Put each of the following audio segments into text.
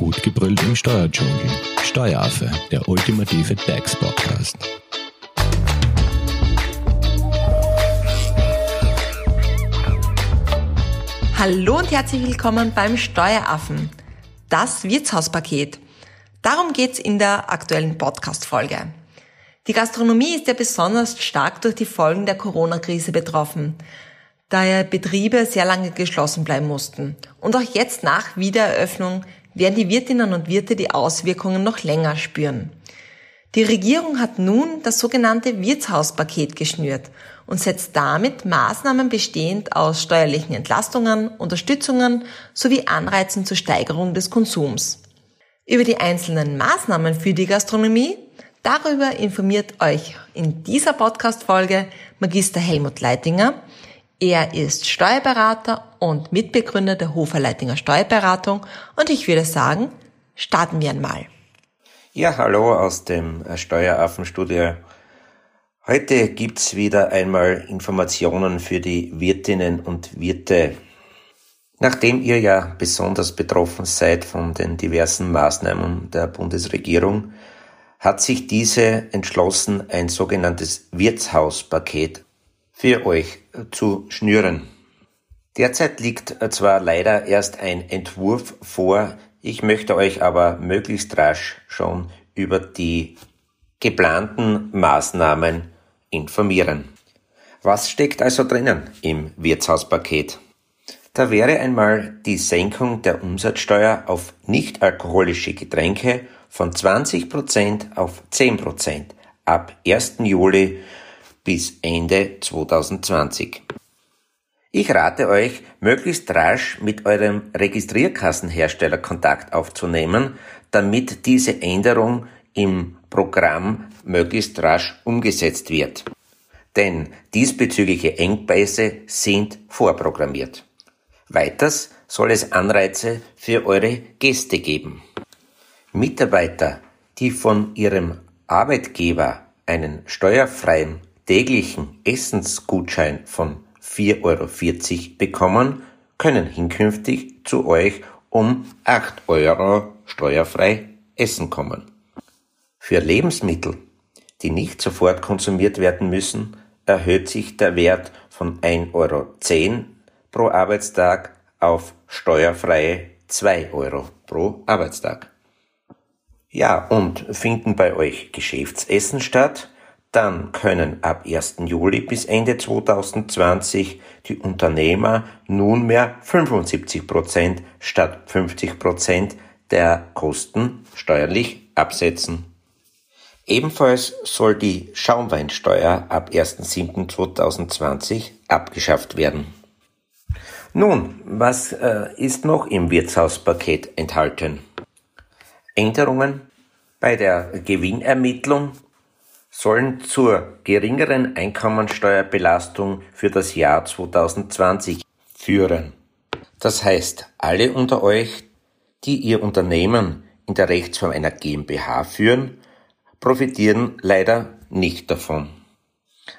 gut gebrüllt im Steuerdschungel. Steueraffe, der ultimative DAX-Podcast. Hallo und herzlich willkommen beim Steueraffen, das Wirtshauspaket. Darum geht's in der aktuellen Podcast-Folge. Die Gastronomie ist ja besonders stark durch die Folgen der Corona-Krise betroffen da Betriebe sehr lange geschlossen bleiben mussten. Und auch jetzt nach Wiedereröffnung werden die Wirtinnen und Wirte die Auswirkungen noch länger spüren. Die Regierung hat nun das sogenannte Wirtshauspaket geschnürt und setzt damit Maßnahmen bestehend aus steuerlichen Entlastungen, Unterstützungen sowie Anreizen zur Steigerung des Konsums. Über die einzelnen Maßnahmen für die Gastronomie, darüber informiert euch in dieser Podcast-Folge Magister Helmut Leitinger, er ist Steuerberater und Mitbegründer der Hofer Leitinger Steuerberatung und ich würde sagen, starten wir einmal. Ja, hallo aus dem Steueraffenstudio. Heute gibt's wieder einmal Informationen für die Wirtinnen und Wirte. Nachdem ihr ja besonders betroffen seid von den diversen Maßnahmen der Bundesregierung, hat sich diese entschlossen, ein sogenanntes Wirtshauspaket für euch zu schnüren. Derzeit liegt zwar leider erst ein Entwurf vor, ich möchte euch aber möglichst rasch schon über die geplanten Maßnahmen informieren. Was steckt also drinnen im Wirtshauspaket? Da wäre einmal die Senkung der Umsatzsteuer auf nichtalkoholische Getränke von 20% auf 10% ab 1. Juli bis Ende 2020. Ich rate euch, möglichst rasch mit eurem Registrierkassenhersteller Kontakt aufzunehmen, damit diese Änderung im Programm möglichst rasch umgesetzt wird. Denn diesbezügliche Engpässe sind vorprogrammiert. Weiters soll es Anreize für eure Gäste geben. Mitarbeiter, die von ihrem Arbeitgeber einen steuerfreien täglichen Essensgutschein von 4,40 Euro bekommen, können hinkünftig zu euch um 8 Euro steuerfrei essen kommen. Für Lebensmittel, die nicht sofort konsumiert werden müssen, erhöht sich der Wert von 1,10 Euro pro Arbeitstag auf steuerfreie 2 Euro pro Arbeitstag. Ja, und finden bei euch Geschäftsessen statt, dann können ab 1. Juli bis Ende 2020 die Unternehmer nunmehr 75 Prozent statt 50 Prozent der Kosten steuerlich absetzen. Ebenfalls soll die Schaumweinsteuer ab 1.7.2020 abgeschafft werden. Nun, was äh, ist noch im Wirtshauspaket enthalten? Änderungen bei der Gewinnermittlung sollen zur geringeren Einkommensteuerbelastung für das Jahr 2020 führen. Das heißt, alle unter euch, die ihr Unternehmen in der Rechtsform einer GmbH führen, profitieren leider nicht davon.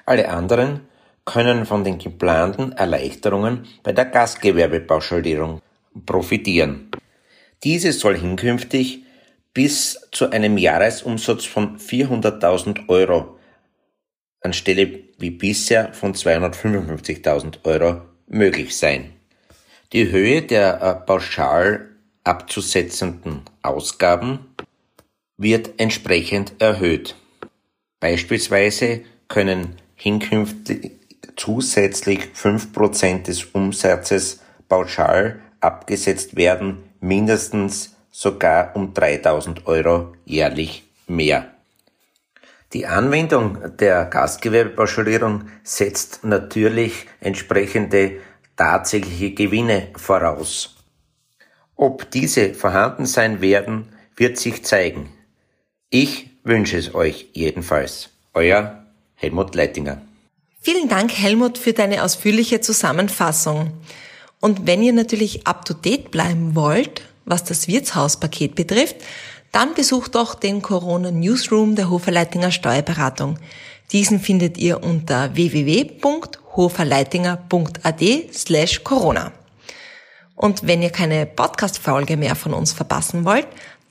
Alle anderen können von den geplanten Erleichterungen bei der Gastgewerbepauschalierung profitieren. Diese soll hinkünftig bis zu einem Jahresumsatz von 400.000 Euro anstelle wie bisher von 255.000 Euro möglich sein. Die Höhe der äh, pauschal abzusetzenden Ausgaben wird entsprechend erhöht. Beispielsweise können hinkünftig zusätzlich 5% des Umsatzes pauschal abgesetzt werden, mindestens sogar um 3000 Euro jährlich mehr. Die Anwendung der Gastgewerbepauschalierung setzt natürlich entsprechende tatsächliche Gewinne voraus. Ob diese vorhanden sein werden, wird sich zeigen. Ich wünsche es euch jedenfalls. Euer Helmut Leitinger. Vielen Dank, Helmut, für deine ausführliche Zusammenfassung. Und wenn ihr natürlich up to date bleiben wollt, was das Wirtshauspaket betrifft, dann besucht doch den Corona Newsroom der Hoferleitinger Steuerberatung. Diesen findet ihr unter www.hoferleitinger.at slash Corona. Und wenn ihr keine Podcast-Folge mehr von uns verpassen wollt,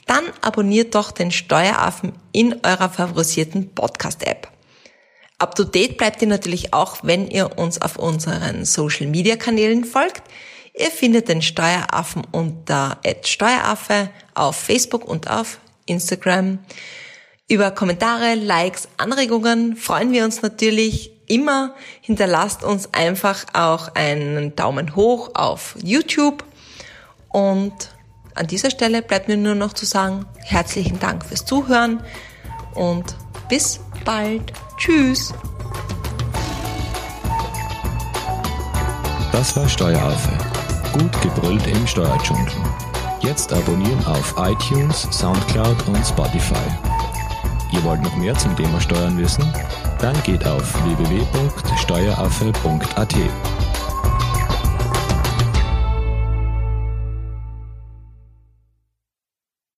dann abonniert doch den Steueraffen in eurer favorisierten Podcast-App. Up to date bleibt ihr natürlich auch, wenn ihr uns auf unseren Social Media Kanälen folgt. Ihr findet den Steueraffen unter @steueraffe auf Facebook und auf Instagram. Über Kommentare, Likes, Anregungen freuen wir uns natürlich immer. Hinterlasst uns einfach auch einen Daumen hoch auf YouTube und an dieser Stelle bleibt mir nur noch zu sagen, herzlichen Dank fürs Zuhören und bis bald. Tschüss. Das war Steueraffe. Gut gebrüllt im Steuerdschungel. Jetzt abonnieren auf iTunes, Soundcloud und Spotify. Ihr wollt noch mehr zum Thema Steuern wissen? Dann geht auf www.steueraffe.at.